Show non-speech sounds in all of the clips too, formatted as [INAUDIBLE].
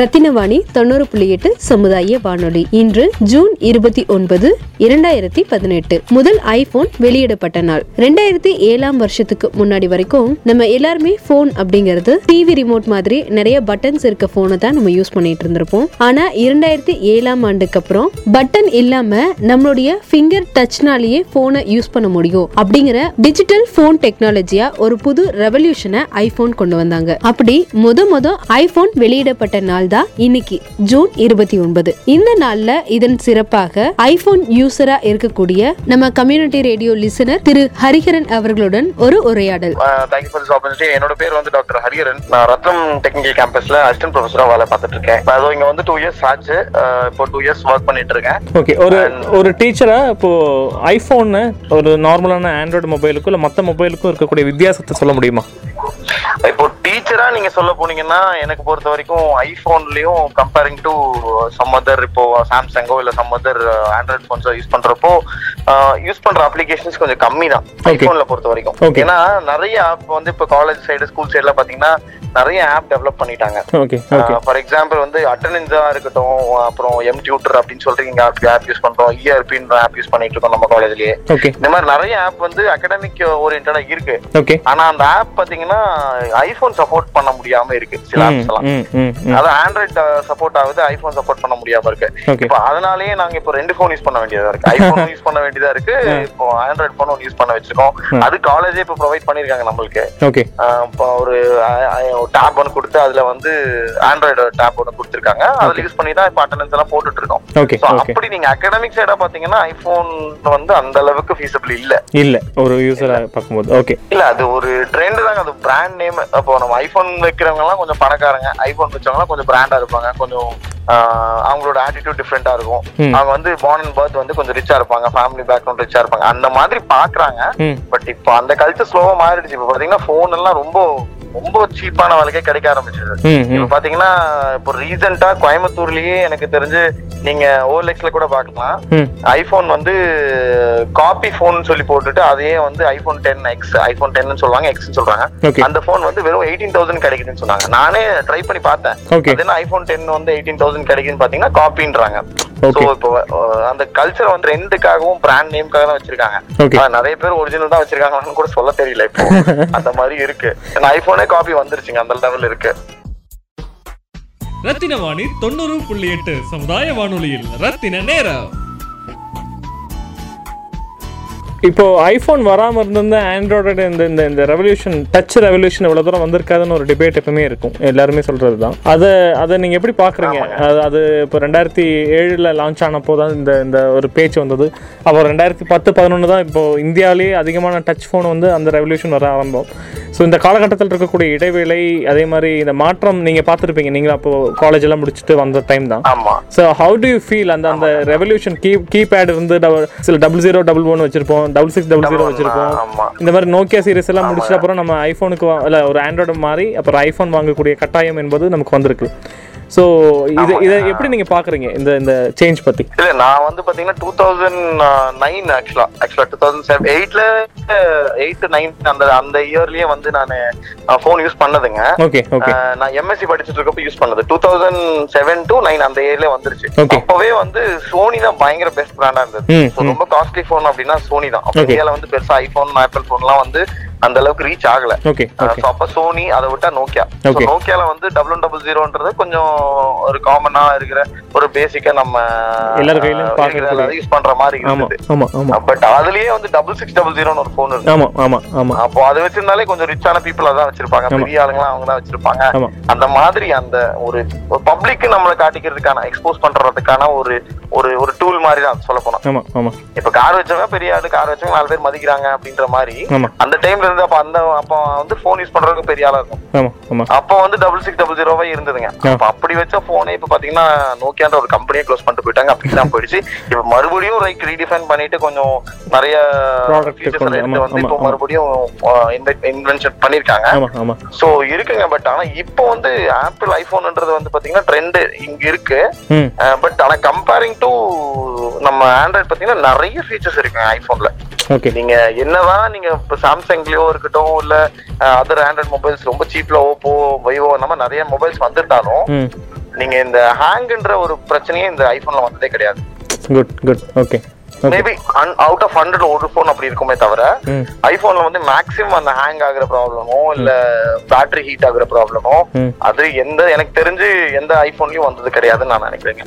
ரத்தினவாணி தொண்ணூறு புள்ளி எட்டு சமுதாய வானொலி. இன்று ஜூன் இருபத்தி ஒன்பது இரண்டாயிரத்தி பதினெட்டு. முதல் ஐபோன் வெளியிடப்பட்ட நாள். ரெண்டாயிரத்தி ஏழாம் வருஷத்துக்கு முன்னாடி வரைக்கும் நம்ம எல்லாருமே போன் அப்படிங்கிறது டிவி ரிமோட் மாதிரி நிறைய பட்டன்ஸ் இருக்க போனை தான் நம்ம யூஸ் பண்ணிட்டு இருந்திருப்போம். ஆனா இரண்டாயிரத்தி ஏழாம் ஆண்டுக்கு அப்புறம் பட்டன் இல்லாம நம்மளுடைய ஃபிங்கர் டச்னாலேயே போனை யூஸ் பண்ண முடியும் அப்படிங்கிற டிஜிட்டல் போன் டெக்னாலஜியா ஒரு புது ரெவல்யூஷனை ஐபோன் கொண்டு வந்தாங்க. அப்படி முத முத ஐபோன் வெளியிடப்பட்ட நாள் தான் இன்னைக்கு ஜூன் இருபத்தி ஒன்பது. இந்த நாள்ல இதன் சிறப்பாக ஐபோன் யூசரா இருக்கக்கூடிய நம்ம கம்யூனிட்டி ரேடியோ லிசனர் திரு ஹரிஹரன் அவர்களுடன் ஒரு உரையாடல். என்னோட பேர் வந்து டாக்டர் ஹரிஹரன். நான் ரத்னம் டெக்னிக்கல் கேம்பஸ்ல அசிஸ்டன்ட் ப்ரொஃபஸரா வேலை பார்த்துட்டு இருக்கேன் இப்போ அதோ இங்க வந்து டூ இயர்ஸ் ஆச்சு. இப்போ டூ இயர்ஸ் ஒர்க் பண்ணிட்டு இருக்கேன் ஓகே ஒரு ஒரு டீச்சரா இப்போ ஐஃபோன்னு ஒரு நார்மலான ஆண்ட்ராய்டு மொபைலுக்கும் இல்லை மற்ற மொபைலுக்கும் இருக்கக்கூடிய வித்தியாசத்தை சொல்ல முடியுமா? இப்போ டீச்சரா நீங்க சொல்ல போனீங்கன்னா எனக்கு பொறுத்த வரைக்கும் ஐபோன்லயும் கம்பேரிங் டு சம் அதர் இப்போ சாம்சங்கோ இல்ல சம் அதர் ஆண்ட்ராய்ட் போன்ஸோ யூஸ் பண்றப்போ யூஸ் பண்ற அப்ளிகேஷன்ஸ் கொஞ்சம் கம்மி தான். ஐபோன்ல பொறுத்த வரைக்கும். ஏன்னா நிறைய ஆப் வந்து இப்போ காலேஜ் சைடு ஸ்கூல் சைடுல பாத்தீங்கன்னா நிறைய ஆப் டெவலப் பண்ணிட்டாங்க. ஃபார் எக்ஸாம்பிள் வந்து அட்டண்டன்ஸா இருக்கட்டும் அப்புறம் எம் டியூட்டர் அப்படின்னு சொல்லிட்டு இங்க ஆப் யூஸ் பண்றோம். இஆர்பின்ற ஆப் யூஸ் பண்ணிட்டு இருக்கோம் நம்ம காலேஜ்லயே இந்த மாதிரி நிறைய ஆப் வந்து அகடமிக் ஓரியன்டா இருக்கு. ஆனா அந்த ஆப் பாத்தீங்கன்னா ஐபோன் சப்போர்ட் பண்ண முடியாம இருக்கு சில ஆப்ஸ் எல்லாம். ம் ம் ம். அது ஆண்ட்ராய்ட் சப்போர்ட் ஆகுது ஐபோன் சப்போர்ட் பண்ண முடியாம இருக்கு. இப்போ அதனாலயே நாங்க இப்போ ரெண்டு போன் யூஸ் பண்ண வேண்டியதா இருக்கு. [LAUGHS] ஐபோன் யூஸ் பண்ண வேண்டியதா இருக்கு. இப்போ ஆண்ட்ராய்ட் போனும் யூஸ் பண்ண வச்சிருக்கோம். அது காலேஜே இப்போ ப்ரொவைட் பண்ணிருக்காங்க நம்மளுக்கு. இப்போ ஒரு டேப் ஒன்று கொடுத்து அதுல வந்து ஆண்ட்ராய்டு டேப் ஒன்று கொடுத்துருக்காங்க. அதுல யூஸ் பண்ணி தான் இப்போ அட்டண்டன்ஸ் எல்லாம் போட்டுட்டு இருக்கோம். அப்படி நீங்க அகடமிக் சைடா பாத்தீங்கன்னா ஐபோன் வந்து அந்த அளவுக்கு ஃபீஸபிள் இல்ல. இல்ல. ஒரு யூசரா பார்க்கும்போது. ஓகே இல்ல அது ஒரு ட்ரெண்ட் தாங்க. அது பிராண்ட் நேம் அப்போ நம்ம ஐபோன் வைக்கிறவங்க எல்லாம் கொஞ்சம் பணக்காரங்க. ஐபோன் வச்சவங்க கொஞ்சம் பிராண்டா இருப்பாங்க. கொஞ்சம் அவங்களோட ஆட்டிடியூட் டிஃப்ரெண்டா இருக்கும். அவங்க வந்து பார்ன் அண்ட் பர்த் வந்து கொஞ்சம் ரிச்சா இருப்பாங்க. ஃபேமிலி பேக்ரவுண்ட் ரிச்சா இருப்பாங்க. அந்த மாதிரி பாக்குறாங்க பட் இப்போ அந்த கல்ச்சர் ஸ்லோவா மாறிடுச்சு. இப்போ பாத்தீங்கன்னா போன் எல்லாம் ரொம்ப ரொம்ப சீப்பான விலைக்கே கிடைக்க ஆரம்பிச்சது. இப்ப பாத்தீங்கன்னா இப்போ ரீசெண்டா கோயம்புத்தூர்லயே எனக்கு தெரிஞ்சு நீங்க ஓஎல்எக்ஸ்ல கூட பாக்கலாம். ஐபோன் வந்து காப்பி போன் சொல்லி போட்டுட்டு அதையே வந்து iPhone ten X iPhone ten சொல்லுவாங்க எக்ஸ் சொல்றாங்க. அந்த போன் வந்து வெறும் எயிட்டீன் தௌசண்ட் கிடைக்குதுன்னு சொன்னாங்க. நானே ட்ரை பண்ணி பார்த்தேன். ஐபோன் டென் வந்து எயிட்டீன் தௌசண்ட் கிடைக்குதுன்னு பாத்தீங்கன்னா காப்பின்றாங்க ஸோ இப்போ அந்த கல்ச்சர் வந்து ரெண்டுக்காகவும் பிராண்ட் நேம்காக தான் வச்சிருக்காங்க நிறைய பேர் ஒரிஜினல் தான் வச்சிருக்காங்கன்னு கூட சொல்ல தெரியல இப்போ. [LAUGHS] அந்த மாதிரி இருக்கு. ஐபோனே காப்பி வந்துருச்சுங்க அந்த லெவல் இருக்கு. ரத்தின வாணி தொண்ணூறு புள்ளி எட்டு சமுதாய வானொலியில் ரத்தின நேரம். இப்போ ஐஃபோன் வராம இருந்திருந்த ஆண்ட்ராய்டோட இந்த இந்த இந்த ரெவல்யூஷன் டச் ரெவல்யூஷன் இவ்வளவு தூரம் வந்திருக்காதுன்னு ஒரு டிபேட் எப்பவுமே இருக்கும். எல்லாருமே சொல்றது தான் அதை அதை நீங்க எப்படி பாக்குறீங்க அது அது இப்போ ரெண்டாயிரத்தி ஏழுல லான்ச் ஆனப்போ தான் இந்த இந்த ஒரு பேச்சு வந்தது. அப்போ ரெண்டாயிரத்தி பத்து பதினொன்று தான் இப்போ இந்தியாவிலேயே அதிகமான டச் ஃபோன் வந்து அந்த ரெவல்யூஷன் வர ஆரம்பம். ஸோ இந்த காலகட்டத்தில் இருக்கக்கூடிய இடைவேளை அதே மாதிரி இந்த மாற்றம் நீங்க பார்த்துருப்பீங்க. நீங்களும் அப்போ காலேஜ் எல்லாம் முடிச்சுட்டு வந்த டைம் தான். So how do you feel அந்த அந்த ரெவல்யூஷன் கீ கீபேட் இருந்து double- சில டபுள் ஜீரோ டபுள் ஒன் வச்சிருப்போம். டபுள் சிக்ஸ் டபுள் ஜீரோ வச்சிருப்போம் ஆமா. இந்த மாதிரி நோக்கியா சீரிஸ் எல்லாம் முடிச்சிட்ட அப்புறம் நம்ம ஐஃபோனுக்கு இல்ல ஒரு ஆண்ட்ராய்டு மாறி அப்புறம் ஐஃபோன் வாங்கக்கூடிய கட்டாயம் என்பது நமக்கு வந்திருக்கு. ஸோ இது இதை எப்படி நீங்க பாக்குறீங்க? இந்த இந்த சேஞ்ச் பத்தி. இல்ல நான் வந்து பாத்தீங்கன்னா two thousand nine actually actually two thousand seven எயிட்ல எயிட் நைன் அந்த அந்த இயர்லயே வந்து நான் ஃபோன் யூஸ் பண்ணதுங்க. ஓகே ஓகே நான் எம்எஸ்சி படிச்சுட்டு இருக்கப்ப யூஸ் பண்ணது. Two thousand seven to nine அந்த இயர்ல வந்துருச்சு. அப்பவே வந்து சோனி தான் பயங்கர பெஸ்ட் பிராண்டா இருந்தது. ரொம்ப காஸ்ட்லி போன் அப்படின்னா சோனி தான். இந்தியால வந்து பெருசா ஐபோன் ஆப்பிள் போன்லாம் வந்து அந்த அளவுக்கு ரீச் ஆகல. அப்ப சோனி அதை விட்டா நோக்கியா. நோக்கியால வந்து டபுள் டபுள் ஜீரோன்றது கொஞ்சம் ஒரு காமனா இருக்கிற ஒரு பேசிக்கா நம்ம யூஸ் பண்ற மாதிரி இருந்தது. பட் அதுலயே வந்து டபுள் சிக்ஸ் டபுள் ஜீரோன்னு ஒரு போன் இருக்கு ஆமா ஆமா ஆமா. அப்போ அதை வச்சிருந்தாலே கொஞ்சம் ரிச்சான பீப்புள் அதான் வச்சிருப்பாங்க. பெரிய ஆளுங்களாம் அவங்க தான் வச்சிருப்பாங்க அந்த மாதிரி அந்த ஒரு பப்ளிக் நம்மளை காட்டிக்கிறதுக்கான எக்ஸ்போஸ் பண்றதுக்கான ஒரு ஒரு ஒரு டூல் மாதிரி தான் சொல்ல போனா. இப்ப கார் வச்சவங்க பெரிய ஆளு கார் வச்சவங்க நாலு பேர் மதிக்கிறாங்க அப்படின்ற மாதிரி அந்த டைம்ல இருந்து அப்ப அந்த அப்ப வந்து போன் யூஸ் பண்றவங்க பெரிய ஆளா இருக்கும் அப்ப வந்து டபுள் சிக்ஸ் டபுள் ஜீரோவா இருந்ததுங்க. அப்ப அப்படி வச்ச போனே இப்ப பாத்தீங்கன்னா நோக்கியான்ற ஒரு கம்பெனியே க்ளோஸ் பண்ணிட்டு போயிட்டாங்க. அப்படிதான் போயிடுச்சு. இப்ப மறுபடியும் ரைட் ரீடிஃபைன் பண்ணிட்டு கொஞ்சம் நிறைய வந்து இப்போ. மறுபடியும் இன்வென்ஷன் பண்ணிருக்காங்க. சோ இருக்குங்க பட் ஆனா இப்போ வந்து ஆப்பிள் ஐபோன்ன்றது வந்து பாத்தீங்கன்னா ட்ரெண்ட் இங்க இருக்கு. பட் ஆனா கம்பேரிங் டு நம்ம ஆண்ட்ராய்ட் பாத்தீங்கன்னா நிறைய ஃபீச்சர்ஸ் இருக்குங்க ஐபோன்ல நீங்க என்னதான் நீங்க இப்ப சாம்சங்லயோ இருக்கட்டும் இல்ல அதர் ஆண்ட்ராய்ட் மொபைல்ஸ் ரொம்ப சீப்ல ஓப்போ விவோ மாதிரி நிறைய மொபைல்ஸ் வந்திருந்தாலும் ம். நீங்க இந்த ஹேங்ன்ற ஒரு பிரச்சனையே இந்த ஐபோன்ல வந்ததே கிடையாது. Good good okay maybe out of hundred ஒரு ஃபோன் அப்படி இருக்குமே தவிர ஐபோன்ல வந்து மேக்ஸிமம் அந்த ஹேங் ஆகுற ப்ராப்ளமோ இல்ல பேட்டரி ஹீட் ஆகுற ப்ராப்ளமோ அது எந்த எனக்கு தெரிஞ்சு எந்த ஐபோன்லயும் வந்தது கிடையாதுன்னு நான் நினைக்கிறேங்க.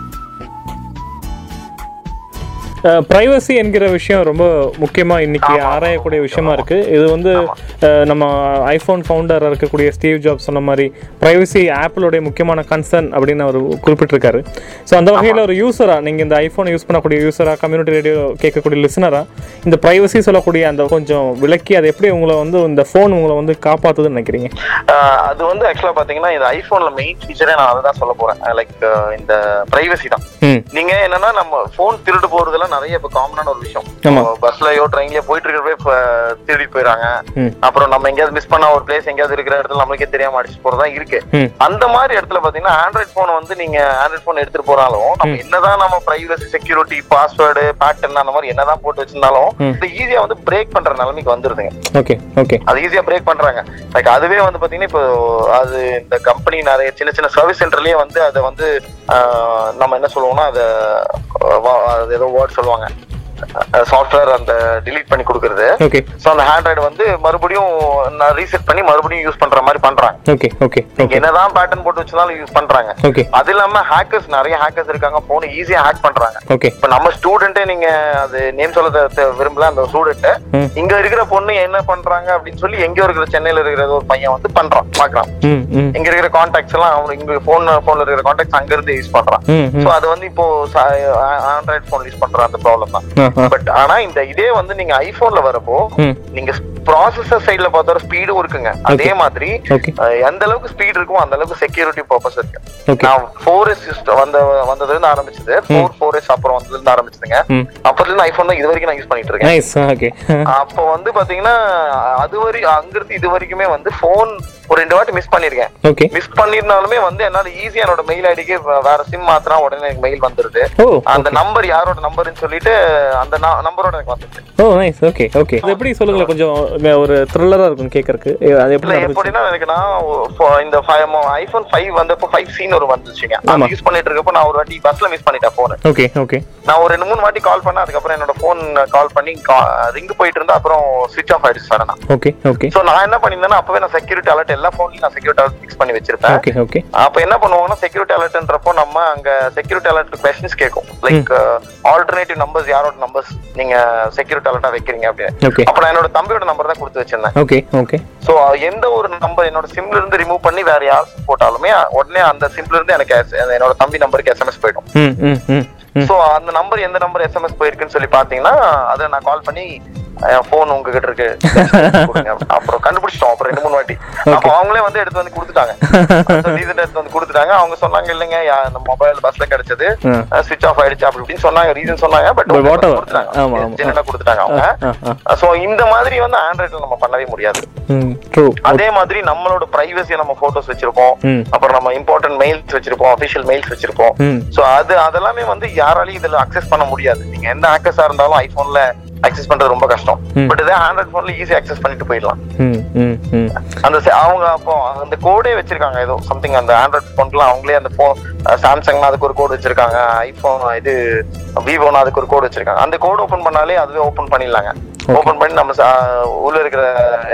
ப்ரைவசி என்கிற விஷயம் ரொம்ப முக்கியமா இன்னைக்கு ஆராயக்கூடிய விஷயமா இருக்கு. இது வந்து நம்ம ஐஃபோன் ஃபவுண்டர் இருக்கக்கூடிய ஸ்டீவ் ஜாப்ஸ் சொன்ன மாதிரி ப்ரைவசி ஆப்பிளோடைய முக்கியமான கன்சர்ன் அப்படின்னு அவர் குறிப்பிட்டிருக்காரு. ஸோ அந்த வகையில் ஒரு யூசரா நீங்க இந்த ஐஃபோன் யூஸ் பண்ணக்கூடிய யூசரா கம்யூனிட்டி ரேடியோ கேட்கக்கூடிய லிசனரா இந்த ப்ரைவசி சொல்லக்கூடிய அந்த கொஞ்சம் விளக்கி அது எப்படி உங்களை வந்து இந்த ஃபோன் உங்களை வந்து காப்பாத்துதுன்னு நினைக்கிறீங்க? அது வந்து ஆக்சுவலா பாத்தீங்கன்னா இந்த ஐபோன்ல மெயின் ஃபீச்சரே நான் அதை தான் சொல்ல போறேன். லைக் இந்த பிரைவசி தான். ம். நீங்க என்னன்னா நம்ம போன் திருடு நிறைய இப்ப காமனான ஒரு விஷயம். பஸ்லயோ ட்ரெயின்லயோ போயிட்டு இருக்கிறப்ப போயிடுறாங்க ம். அப்புறம் நம்ம எங்கேயாவது மிஸ் பண்ண ஒரு பிளேஸ் எங்கேயாவது இருக்கிற இடத்துல நம்மளுக்கே தெரியாம அடிச்சு போறதா இருக்கு. அந்த மாதிரி இடத்துல பாத்தீங்கன்னா ஆண்ட்ராய்ட் போன் வந்து நீங்க ஆண்ட்ராய்ட் போன் எடுத்துட்டு போனாலும் நம்ம என்னதான் நம்ம பிரைவசி செக்யூரிட்டி பாஸ்வேர்டு பேட்டர்ன் அந்த மாதிரி என்னதான் போட்டு வச்சிருந்தாலும். இது ஈஸியா வந்து பிரேக் பண்ற நிலைமைக்கு வந்துருதுங்க. Okay okay. அது ஈஸியா பிரேக் பண்றாங்க. லைக் அதுவே வந்து பாத்தீங்கன்னா இப்போ அது இந்த கம்பெனி நிறைய சின்ன சின்ன சர்வீஸ் சென்டர்லயே வந்து அதை வந்து நம்ம என்ன சொல்லுவோம்னா அதை ஏதோ வேர்ட் சொல்லுவாங்க சாஃப்ட்வேர் அந்த delete பண்ணி கொடுக்கறது. ஓகே ஸோ அந்த ஹேண்ட்ராய்டு வந்து மறுபடியும் நான் ரீசெட் பண்ணி மறுபடியும் யூஸ் பண்ற மாதிரி பண்றாங்க. ஓகே ஓகே என்னதான் பேட்டர்ன் போட்டு வச்சிருந்தாலும் யூஸ் பண்றாங்க. ஓகே அது இல்லாம ஹேக்கர்ஸ் நிறைய ஹேக்கர்ஸ் இருக்காங்க போன் ஈஸியா ஹேக் பண்றாங்க. ஓகே இப்ப நம்ம ஸ்டூடெண்ட்டே நீங்க அது நேம் சொல்ல விரும்பல அந்த ஸ்டூடெண்ட். இங்க இருக்கிற பொண்ணு என்ன பண்றாங்க அப்படின்னு சொல்லி எங்கேயோ இருக்கிற சென்னையில இருக்கிற ஒரு பையன் வந்து பண்றான் பாக்குறான். இங்க இருக்கிற கான்டாக்ட்ஸ் எல்லாம் அவங்க இங்க போன் போன்ல இருக்கிற கான்டாக்ட்ஸ் அங்க இருந்து யூஸ் பண்றான். சோ அது வந்து இப்போ ஆண்ட்ராய்ட் போன் யூஸ் பண்ற அந்த ப்ராப்ளம் தான். பட் ஆனா இந்த இதே வந்து நீங்க ஐபோன்ல வரப்போ நீங்க ப்ராசஸர் சைடுல பார்த்தா ஸ்பீடும் இருக்குங்க. அதே மாதிரி எந்த அளவுக்கு ஸ்பீட் இருக்குமோ அந்த அளவுக்கு செக்யூரிட்டி பர்பஸ் இருக்கு. நான் ஃபோர் எஸ் வந்த வந்ததுல இருந்து ஆரம்பிச்சது. ஃபோர் ஃபோர் எஸ் அப்புறம் வந்ததுல இருந்து ஆரம்பிச்சதுங்க. அப்பத்துல இருந்து ஐபோன் தான் இது வரைக்கும் நான் யூஸ் பண்ணிட்டு இருக்கேன். அப்போ வந்து பாத்தீங்கன்னா அது வரை அங்கிருந்து இது வரைக்குமே வந்து போன் ஒரு ரெண்டு வாட்டி மிஸ் பண்ணிருக்கேன். ஓகே மிஸ் பண்ணிருந்தாலுமே வந்து என்னால ஈஸியா என்னோட மெயில் ஐடிக்கு வேற சிம் மாத்தினா உடனே எனக்கு மெயில் வந்துருது. அந்த நம்பர் யாரோட நம்பர்னு சொல்லிட்டு அந்த நம்பரோட எனக்கு வந்துருச்சு. ஓ நைஸ் ஓகே ஓகே அது எப்படி சொல்லுங்களேன் கொஞ்சம் ஒரு த்ரில்லரா இருக்கும் கேட்கறதுக்கு அது எப்படி எப்படின்னா எனக்கு நான் இந்த ஐபோன் ஃபைவ் வந்தப்போ ஃபைவ் சீன் ஒரு வந்துச்சுங்க. அது யூஸ் பண்ணிட்டு இருக்கப்போ நான் ஒரு வாட்டி பஸ்ல மிஸ் பண்ணிட்டேன் போன் ஓகே ஓகே நான் ஒரு ரெண்டு மூணு வாட்டி கால் பண்ணேன் அதுக்கப்புறம் என்னோட போன் கால் பண்ணி ரிங் போயிட்டு இருந்தா அப்புறம் சுவிச் ஆஃப் ஆயிடுச்சு சடனா ஓகே ஓகே சோ நான் என்ன பண்ணிருந்தேன்னா அப்பவே நான் செக்யூரிட்டி அலர்ட் எல்லா போன்லயும் நான் செக்யூரிட்டி அலர்ட் ஃபிக்ஸ் பண்ணி வச்சிருப்பேன். ஓகே ஓகே அப்ப என்ன பண்ணுவாங்கன்னா செக்யூரிட்டி அலர்ட்ன்றப்போ நம்ம அங்க செக்யூரிட்டி அலர்ட் கொஸ்டின்ஸ் கேட்கும் லைக் ஆல்டர்னேட்டிவ் நம்பர்ஸ் யாரோட நம்பர்ஸ் நீங்க செக்யூரிட்டி அலர்ட்டா வைக்கிறீங்க அப்படின்னு. அப்ப நான் என்னோட தம்பியோட நம்பர் தான் கொடுத்து வச்சிருந்தேன். ஓகே ஓகே சோ எந்த ஒரு நம்பர் என்னோட சிம்ல இருந்து ரிமூவ் பண்ணி வேற யார் போட்டாலுமே உடனே அந்த சிம்ல இருந்து எனக்கு என்னோட தம்பி நம்பருக்கு எஸ்எம்எஸ் போயிடும். சோ அந்த நம்பர் எந்த நம்பர் எஸ்எம்எஸ் போயிருக்குன்னு சொல்லி பாத்தீங்கன்னா அதை நான் கால் பண்ணி போன் உங்ககிட்ட இருக்கு. அப்புறம் கண்டுபிடிச்சிட்டோம். அப்புறம் ரெண்டு மூணு வாட்டி அப்போ அவங்களே வந்து எடுத்து வந்து கொடுத்துட்டாங்க. ரீசன் எடுத்து வந்து கொடுத்துட்டாங்க. அவங்க சொன்னாங்க இல்லைங்க இந்த மொபைல் பஸ்ல கிடைச்சது. சுவிச் ஆஃப் ஆயிடுச்சு அப்படி இப்படின்னு சொன்னாங்க. ரீசன் சொன்னாங்க பட். கொடுத்துட்டாங்க. கொடுத்துட்டாங்க அவங்க. சோ இந்த மாதிரி வந்து ஆண்ட்ராய்ட்ல நம்ம பண்ணவே முடியாது. அதே மாதிரி நம்மளோட பிரைவசியை நம்ம போட்டோஸ் வச்சிருப்போம். ம். அப்புறம் நம்ம இம்பார்ட்டன்ட் மெயில்ஸ் வச்சிருப்போம் அபிஷியல் மெயில்ஸ் வச்சிருப்போம். சோ அது அதெல்லாமே வந்து யாராலையும் இதுல அக்சஸ் பண்ண முடியாது. நீங்க எந்த ஹேக்கர்ஸா இருந்தாலும் ஐபோன்ல அக்சஸ் பண்றது ரொம்ப கஷ்டம். பட் இதே ஆண்ட்ராய்ட் போன்ல ஈஸியா அக்சஸ் பண்ணிட்டு போயிடலாம். அந்த அவங்க அப்போ அந்த கோடே வச்சிருக்காங்க. ஏதோ சம்திங் அந்த ஆண்ட்ராய்ட் போன்ல அவங்களே அந்த போன் சாம்சங்னா அதுக்கு ஒரு கோடு வச்சிருக்காங்க. ஐபோன் இது விவோனா அதுக்கு ஒரு கோடு வச்சிருக்காங்க. அந்த கோடு ஓபன் பண்ணாலே அதுவே ஓபன் பண்ணிடலாங்க. ஓபன் பண்ணி நம்ம உள்ள இருக்கிற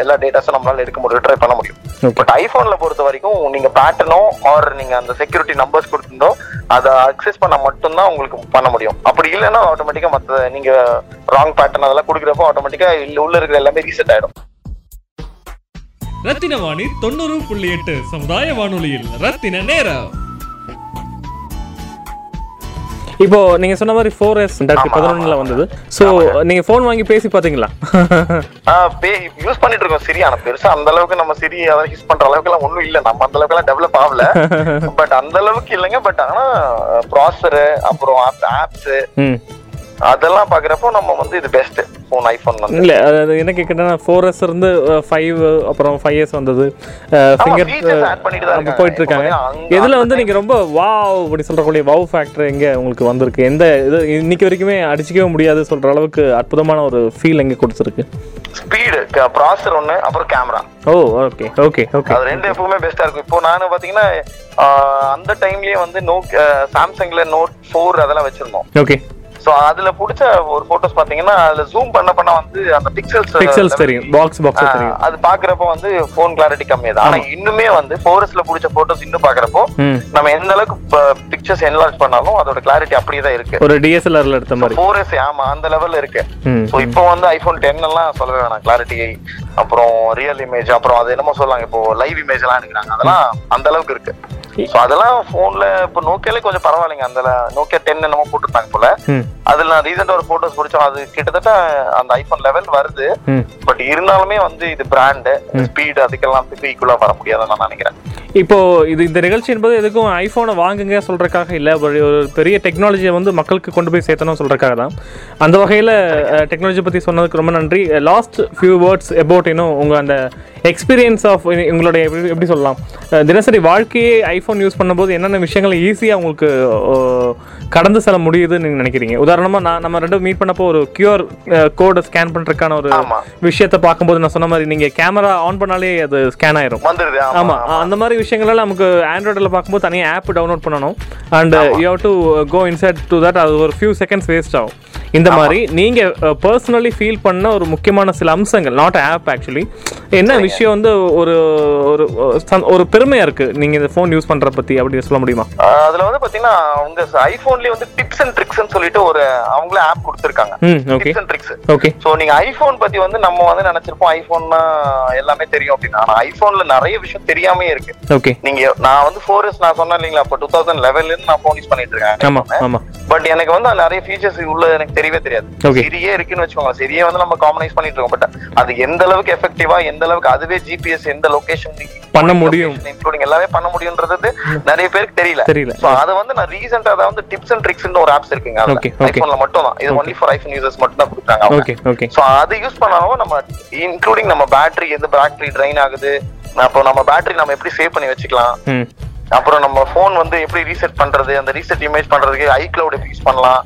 எல்லா டேட்டாஸும் நம்மளால எடுக்க முடியும் ட்ரை பண்ண முடியும். பட் ஐபோன்ல பொறுத்த வரைக்கும் நீங்க பேட்டர்னோ ஆர் நீங்க அந்த செக்யூரிட்டி நம்பர்ஸ் கொடுத்திருந்தோ அதை அக்சஸ் பண்ண மட்டும்தான் உங்களுக்கு பண்ண முடியும். அப்படி இல்லைன்னா ஆட்டோமேட்டிக்கா மத்த நீங்க ராங் பேட்டர்ன் அதெல்லாம் கொடுக்குறப்போ ஆட்டோமேட்டிக்கா உள்ள இருக்கிற எல்லாமே ரீசெட் ஆயிடும். ரத்தின வாணி தொண்ணூறு புள்ளி எட்டு சமுதாய வானொலியில் ரத்தின நேரம். இப்போ நீங்க சொன்ன மாதிரி ஃபோர் எஸ் ரெண்டாயிரத்தி பதினொன்னுல வந்தது. ஸோ நீங்க ஃபோன் வாங்கி பேசி பாத்தீங்களா? யூஸ் பண்ணிட்டு இருக்கோம் சிரி. ஆனா பெருசா அந்த அளவுக்கு நம்ம சிரி அதை யூஸ் பண்ற அளவுக்கு எல்லாம் ஒண்ணும் இல்ல. நம்ம அந்த அளவுக்கு எல்லாம் டெவலப் ஆகல. [LAUGHS] பட் அந்த அளவுக்கு இல்லைங்க. பட் ஆனா ப்ராசர் அப்புறம் ஆப்ஸ் அதெல்லாம் பாக்குறப்போ நம்ம வந்து இது பெஸ்ட் போன் ஐபோன் வந்து. இல்ல அது என்ன கேட்குறேன்னா ஃபோர் எஸ் இருந்து ஃபைவ் அப்புறம் ஃபைவ் எஸ் வந்தது. ஃபிங்கர். போயிட்டு இருக்காங்க. இதுல வந்து நீங்க ரொம்ப வாவ் அப்படி சொல்றக்கூடிய வாவ் ஃபேக்டர் எங்க உங்களுக்கு வந்திருக்கு? எந்த இது இன்னைக்கு வரைக்குமே அடிச்சிக்கவே முடியாது சொல்ற அளவுக்கு அற்புதமான ஒரு ஃபீல் எங்க கொடுத்துருக்கு? ஸ்பீடு ப்ராசர் ஒண்ணு அப்புறம் camera oh okay okay okay அது ரெண்டு எப்பவுமே பெஸ்டா இருக்கும். இப்போ நானு பாத்தீங்கன்னா ஆஹ், அந்த டைம்லயே வந்து நோக் சாம்சங்ல நோட் ஃபோர் அதெல்லாம் வச்சிருந்தோம். ஓகே சோ அதுல புடிச்ச ஒரு போட்டோஸ் பாத்தீங்கன்னா அதுல ஜூம் பண்ண பண்ண வந்து அந்த பிக்சல்ஸ் பிக்சல்ஸ் தெரியும். பாக்ஸ் பாக்ஸ் தெரியும். அது பாக்குறப்போ வந்து போன் கிளாரிட்டி கம்மியா தான். ஆனா இன்னுமே வந்து ஃபோரஸ்ட்ல புடிச்ச போட்டோஸ் இன்னும் பாக்குறப்போ நம்ம எந்த அளவுக்கு பிக்சர்ஸ் என்லார்ஜ் பண்ணாலும் அதோட கிளாரிட்டி அப்படியே தான் இருக்கு. ஒரு டிஎஸ்எல்ஆர்ல எடுத்த மாதிரி. ஃபோரஸ் ஆமா அந்த லெவல்ல இருக்கு. ஸோ இப்போ வந்து ஐபோன் டென் எல்லாம் சொல்லவே வேணாம். கிளாரிட்டி அப்புறம் ரியல் இமேஜ் அப்புறம் அது என்னமோ சொல்லுவாங்க இப்போ லைவ் இமேஜ் எல்லாம் எடுக்கிறாங்க. அதெல்லாம் அந்த அளவுக்கு இருக்கு. ஸோ அதெல்லாம் போன்ல இப்போ நோக்கியாலே கொஞ்சம் பரவாயில்லைங்க. அந்த நோக்கியா டென் என்னமோ போட்டிருந்தாங்க போல. அதுல நான் ரீசெண்டா ஒரு போட்டோஸ் பிடிச்சோம் அது கிட்டத்தட்ட அந்த ஐபோன் லெவல் வருது. பட் இருந்தாலுமே வந்து இது பிராண்டு ஸ்பீடு அதுக்கெல்லாம் ஈக்குவலா வர முடியாதுன்னு நான் நினைக்கிறேன். இப்போ இது இந்த நிகழ்ச்சி என்பது எதுக்கும் ஐஃபோனை வாங்குங்க சொல்றதுக்காக இல்லை. ஒரு ஒரு பெரிய டெக்னாலஜியை வந்து மக்களுக்கு கொண்டு போய் சேர்த்தணும் சொல்றதுக்காக தான். அந்த வகையில் டெக்னாலஜி பற்றி சொன்னதுக்கு ரொம்ப நன்றி. லாஸ்ட் ஃபியூ வேர்ட்ஸ் அபவுட் இன்னும் உங்கள் அந்த எக்ஸ்பீரியன்ஸ் ஆஃப் உங்களுடைய எப்படி எப்படி சொல்லலாம்? தினசரி வாழ்க்கையே ஐஃபோன் யூஸ் பண்ணும்போது என்னென்ன விஷயங்களை ஈஸியாக உங்களுக்கு கடந்து செல்ல முடியுதுன்னு நீங்கள் நினைக்கிறீங்க? உதாரணமாக நான் நம்ம ரெண்டும் மீட் பண்ணப்போ ஒரு கியூஆர் கோடை ஸ்கேன் பண்ணுறதுக்கான ஒரு. விஷயத்தை பார்க்கும்போது நான் சொன்ன மாதிரி நீங்கள் கேமரா ஆன் பண்ணாலே அது ஸ்கேன் ஆயிரும். வந்துருது ஆமா அந்த மாதிரி விஷயங்கள்லாம் நமக்கு ஆண்ட்ராய்டில் பார்க்கும்போது தனியாக ஆப் டவுன்லோட் பண்ணணும். And you have to go inside to that அது ஒரு ஃபியூ செகண்ட்ஸ் வேஸ்ட் ஆகும். இந்த மாதிரி நீங்க பர்சனலி ஃபீல் பண்ண ஒரு முக்கியமான சில அம்சங்கள் நாட் ஆப் ஆக்சுவலி என்ன விஷயம் வந்து ஒரு ஒரு ஒரு பெருமையா இருக்கு? நீங்க இந்த ஃபோன் யூஸ் பண்ற பத்தி அப்படி சொல்ல முடியுமா? அதுல வந்து பாத்தீங்கன்னா உங்க ஐபோன்லயே வந்து டிப்ஸ் அண்ட் ட்ரிக்ஸ்னு சொல்லிட்டு ஒரு அவங்களே ஆப் கொடுத்துருக்காங்க. Okay tips and tricks okay so நீங்க ஐபோன் பத்தி வந்து நம்ம வந்து நினைச்சிருப்போம். ஐபோன்னா எல்லாமே தெரியும் அப்படின்னா ஆனா ஐபோன்ல நிறைய விஷயம் தெரியாமே இருக்கு. ஓகே நீங்க நான் வந்து ஃபோர் இயர்ஸ் நான் சொன்னேன் இல்லைங்களா? அப்போ டூ தௌசண்ட் லெவன்ல இருந்து நான் ஃபோன் யூஸ் பண்ணிட்டு இருக்கேன். ஆமா ஆமா. பட் எனக்கு வந்து நிறைய ஃபீச்சர்ஸ் உள்ள எனக்கு தெரியவே தெரியாது. சிரியே இருக்குன்னு வச்சுக்கோங்க சிரியே வந்து நம்ம காமனைஸ் பண்ணிட்டு இருக்கோம் பட் அது எந்த அளவுக்கு எஃபெக்டிவா எந்த அளவுக்கு அதுவே ஜிபிஎஸ் எந்த லொகேஷன் பண்ண முடியும். இன்க்ளூடிங் எல்லாமே பண்ண முடியும்ன்றது நிறைய பேருக்கு தெரியல தெரியல. சோ அது வந்து நான் ரீசெண்டா அதை வந்து டிப்ஸ் அண்ட் ட்ரிக்ஸ்னு ஒரு ஆப்ஸ் இருக்குங்க. ஐபோன்ல மட்டும் தான் இது ஒன்லி ஃபார் ஐபோன் யூசர்ஸ் மட்டும் தான் அவங்க. ஓகே ஓகே சோ அது யூஸ் பண்ணாலும் நம்ம இன்க்ளூடிங் நம்ம பேட்டரி எந்த பேட்டரி ட்ரைன் ஆகுது அப்போ நம்ம பேட்டரி நம்ம எப்படி சேவ் பண்ணி வச்சுக்கலாம் அப்புறம் நம்ம ஃபோன் வந்து எப்படி ரீசெட் பண்றது அந்த ரீசெட் இமேஜ் பண்றதுக்கு ஐ கிளவுட் யூஸ் பண்ணலாம்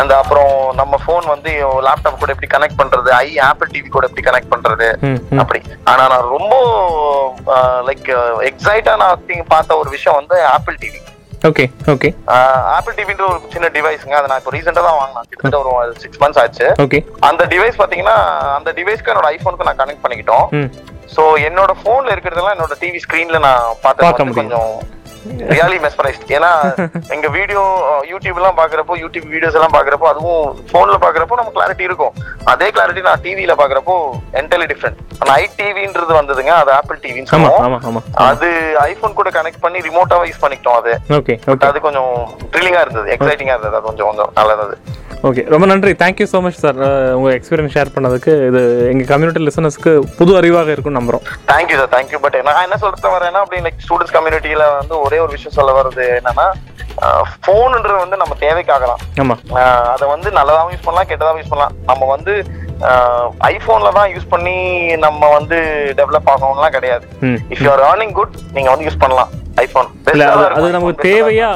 அந்த அப்புறம் நம்ம ஃபோன் வந்து லேப்டாப் கூட எப்படி கனெக்ட் பண்றது ஐ ஆப்பிள் டிவி கூட எப்படி கனெக்ட் பண்றது அப்படி. ஆனா நான் ரொம்ப லைக் எக்ஸைட்டா நான் பார்த்த ஒரு விஷயம் வந்து Apple TV okay okay Apple டிவின்ற ஒரு சின்ன டிவைஸ்ங்க அதை நான் இப்போ ரீசெண்டா தான் வாங்கினேன். கிட்டத்தட்ட ஒரு சிக்ஸ் மந்த்ஸ் ஆச்சு. ஓகே அந்த டிவைஸ் பாத்தீங்கன்னா அந்த டிவைஸ்க்கு என்னோட ஐபோனுக்கு நான் கனெக்ட் பண்ணிக்கிட்டோம். சோ என்னோட போன்ல இருக்கிறதெல்லாம் என்னோட டிவி ஸ்கிரீன்ல நான் பார்த்து. கொஞ்சம் ரியலி மெஸ்பரைஸ்ட் ஏன்னா [LAUGHS] எங்க வீடியோ யூடியூப் எல்லாம் பாக்குறப்போ யூடியூப் வீடியோஸ் எல்லாம் பாக்குறப்போ அதுவும் போன்ல பாக்குறப்போ நம்ம கிளாரிட்டி இருக்கும். அதே கிளாரிட்டி நான் டிவில பாக்குறப்போ என்டலி டிஃப்ரெண்ட் ஆனா ஐ டிவின்றது வந்ததுங்க அது ஆப்பிள் டிவின்னு சொல்லுவோம். அது ஐபோன் கூட கனெக்ட் பண்ணி ரிமோட்டாவே யூஸ் பண்ணிக்கிட்டோம் அது. அது கொஞ்சம் த்ரில்லிங்கா இருந்தது எக்ஸைட்டிங்கா இருந்தது அது கொஞ்சம் கொஞ்சம் நல்லது ஓகே ரொம்ப நன்றி. Thank you so much sir உங்கள் எக்ஸ்பீரியன்ஸ் ஷேர் பண்ணதுக்கு. இது எங்கள் கம்யூனிட்டி லிசனர்ஸ்க்கு புது அறிவாக இருக்கும்னு நம்புகிறோம் தேங்க்யூ சார் தேங்க்யூ பட் நான் என்ன சொல்றது வரேன்னா அப்படி லைக் ஸ்டூடெண்ட்ஸ் கம்யூனிட்டியில வந்து ஒரே ஒரு விஷயம் சொல்ல வர்றது என்னன்னா ஃபோனுன்றது வந்து நம்ம தேவைக்காகலாம். ஆமாம் அதை வந்து நல்லதாவும் யூஸ் பண்ணலாம் கெட்டதாவும் யூஸ் பண்ணலாம். நம்ம வந்து ஐபோன்ல தான் யூஸ் பண்ணி நம்ம வந்து டெவலப் ஆகணும்லாம் கிடையாது. If you are earning good நீங்க வந்து யூஸ் பண்ணலாம். ஐபோன். அது நமக்கு தேவையா?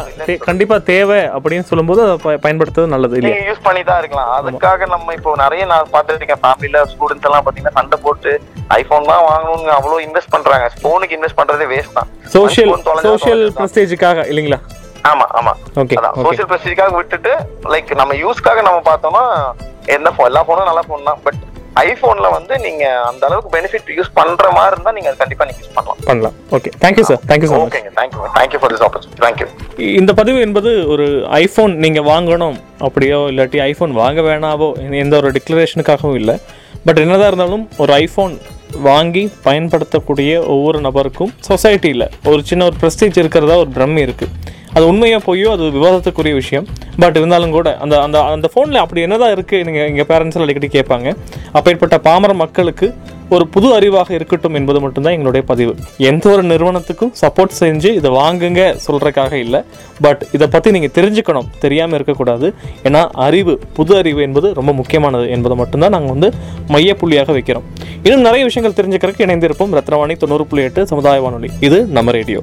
கண்டிப்பா தேவை அப்படின்னு சொல்லும்போது அதை பயன்படுத்துறது நல்லது இல்லையா? யூஸ் பண்ணி தான் இருக்கலாம். அதுக்காக நம்ம இப்போ நிறைய நான் பார்த்துருக்கேன். ஃபேமிலில ஸ்டூடெண்ட்ஸ் எல்லாம் பாத்தீங்கன்னா சண்டை போட்டு ஐபோன் தான் வாங்கணுங்க அவ்வளவு இன்வெஸ்ட் பண்றாங்க. போனுக்கு இன்வெஸ்ட் பண்றதே வேஸ்ட் தான். Social social. பிரஸ்டேஜுக்காக இல்லைங்களா? ஆமா ஆமா. Okay. சோஷியல் பிரஸ்டீஜ்க்காக விட்டுட்டு லைக் நம்ம யூஸ்க்காக நம்ம பார்த்தோம்னா என்ன எல்லா போனும் நல்ல போன் தான். பட் ஐபோன்ல வந்து நீங்க அந்த அளவுக்கு பெனிஃபிட் யூஸ் பண்ற மாதிரி இருந்தா நீங்க கண்டிப்பா நீங்க யூஸ் பண்ணலாம். பண்ணலாம். Okay thank you sir thank you so much ஓகேங்க thank you thank you for this opportunity thank you இந்த பதிவு என்பது ஒரு ஐஃபோன் நீங்கள் வாங்கணும் அப்படியோ இல்லாட்டி ஐஃபோன் வாங்க வேணாவோ எந்த ஒரு டிக்ளரேஷனுக்காகவும் இல்லை. பட் என்னதான் இருந்தாலும் ஒரு ஐஃபோன் வாங்கி பயன்படுத்தக்கூடிய ஒவ்வொரு நபருக்கும் சொசைட்டியில் ஒரு சின்ன ஒரு ப்ரெஸ்டீஜ் இருக்கிறதா ஒரு பிரம்மி இருக்குது அது உண்மையாக போயோ அது விவாதத்துக்குரிய விஷயம். பட் இருந்தாலும் கூட அந்த அந்த அந்த ஃபோனில் அப்படி என்னதான் இருக்குது நீங்கள் எங்கள் பேரண்ட்ஸில் அடிக்கடி கேட்பாங்க. அப்பேற்பட்ட பாமர மக்களுக்கு ஒரு புது அறிவாக இருக்கட்டும் என்பது மட்டும்தான் எங்களுடைய பதிவு. எந்த ஒரு நிறுவனத்துக்கும் சப்போர்ட் செஞ்சு இதை வாங்குங்க சொல்கிறக்காக இல்லை. பட் இதை பற்றி நீங்கள் தெரிஞ்சுக்கணும். தெரியாமல் இருக்கக்கூடாது. ஏன்னா அறிவு புது அறிவு என்பது ரொம்ப முக்கியமானது என்பதை மட்டும்தான் நாங்கள் வந்து மையப்புள்ளியாக வைக்கிறோம். இன்னும் நிறைய விஷயங்கள் தெரிஞ்சுக்கிறதுக்கு இணைந்திருப்போம். ரத்னவாணி தொண்ணூறு புள்ளி எட்டு சமுதாய வானொலி. இது நம்ம ரேடியோ.